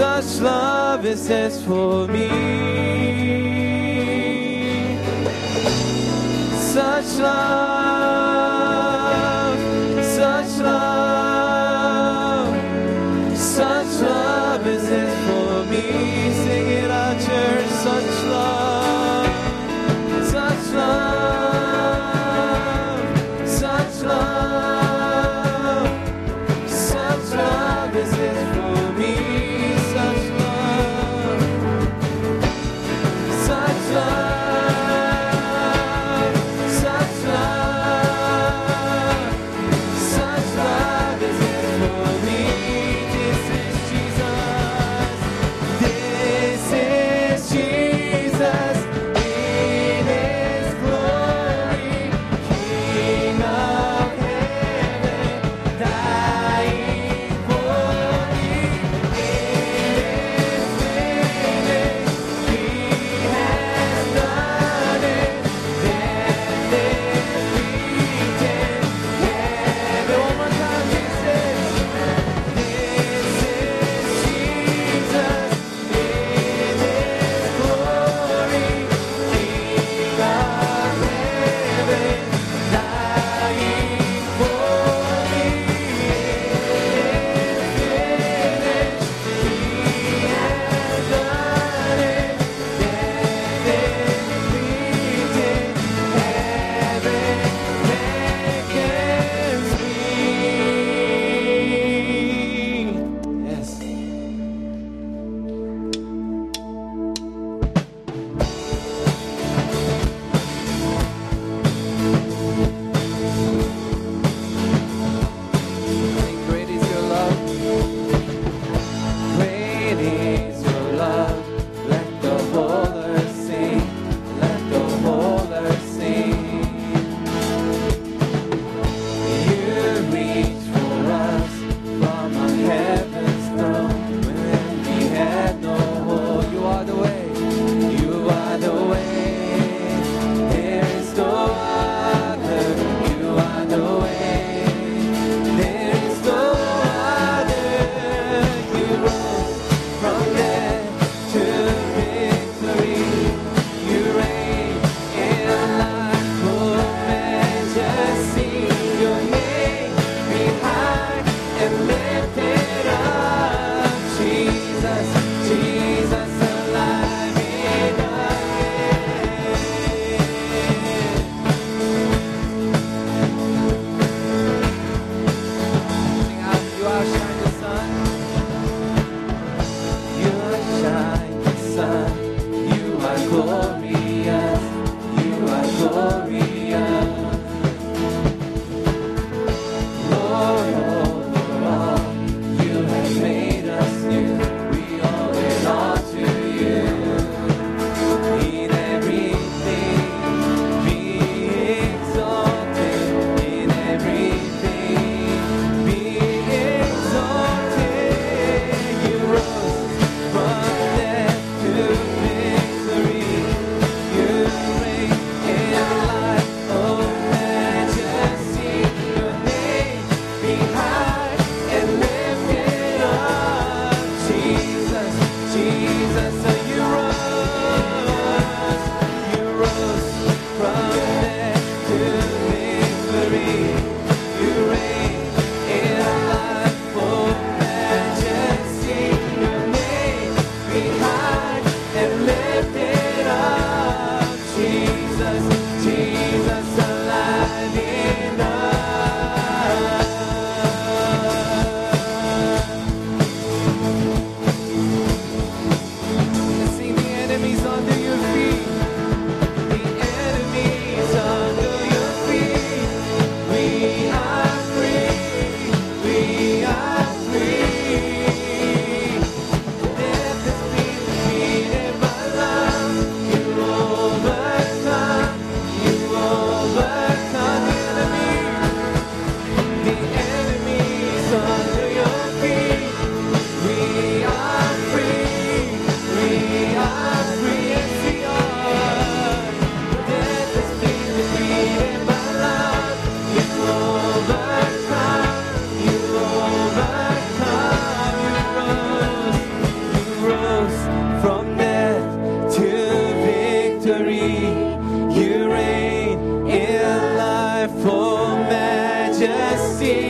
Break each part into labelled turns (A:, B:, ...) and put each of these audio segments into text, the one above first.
A: such love is this for me. Such love,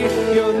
A: your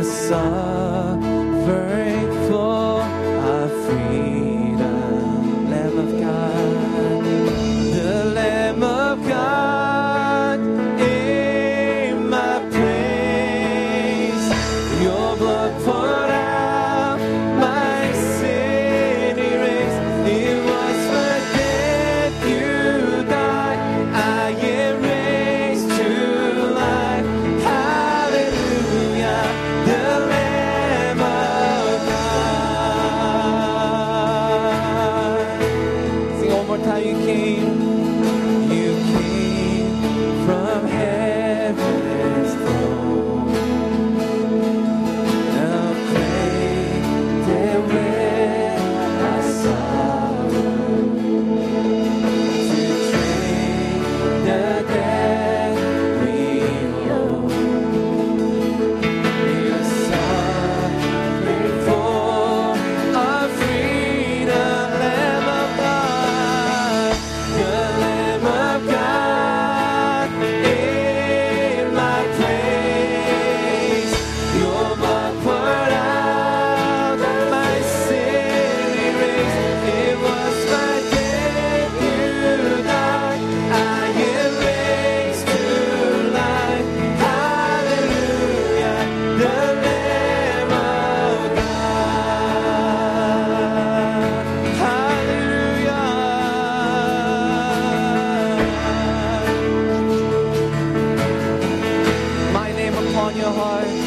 A: Your heart.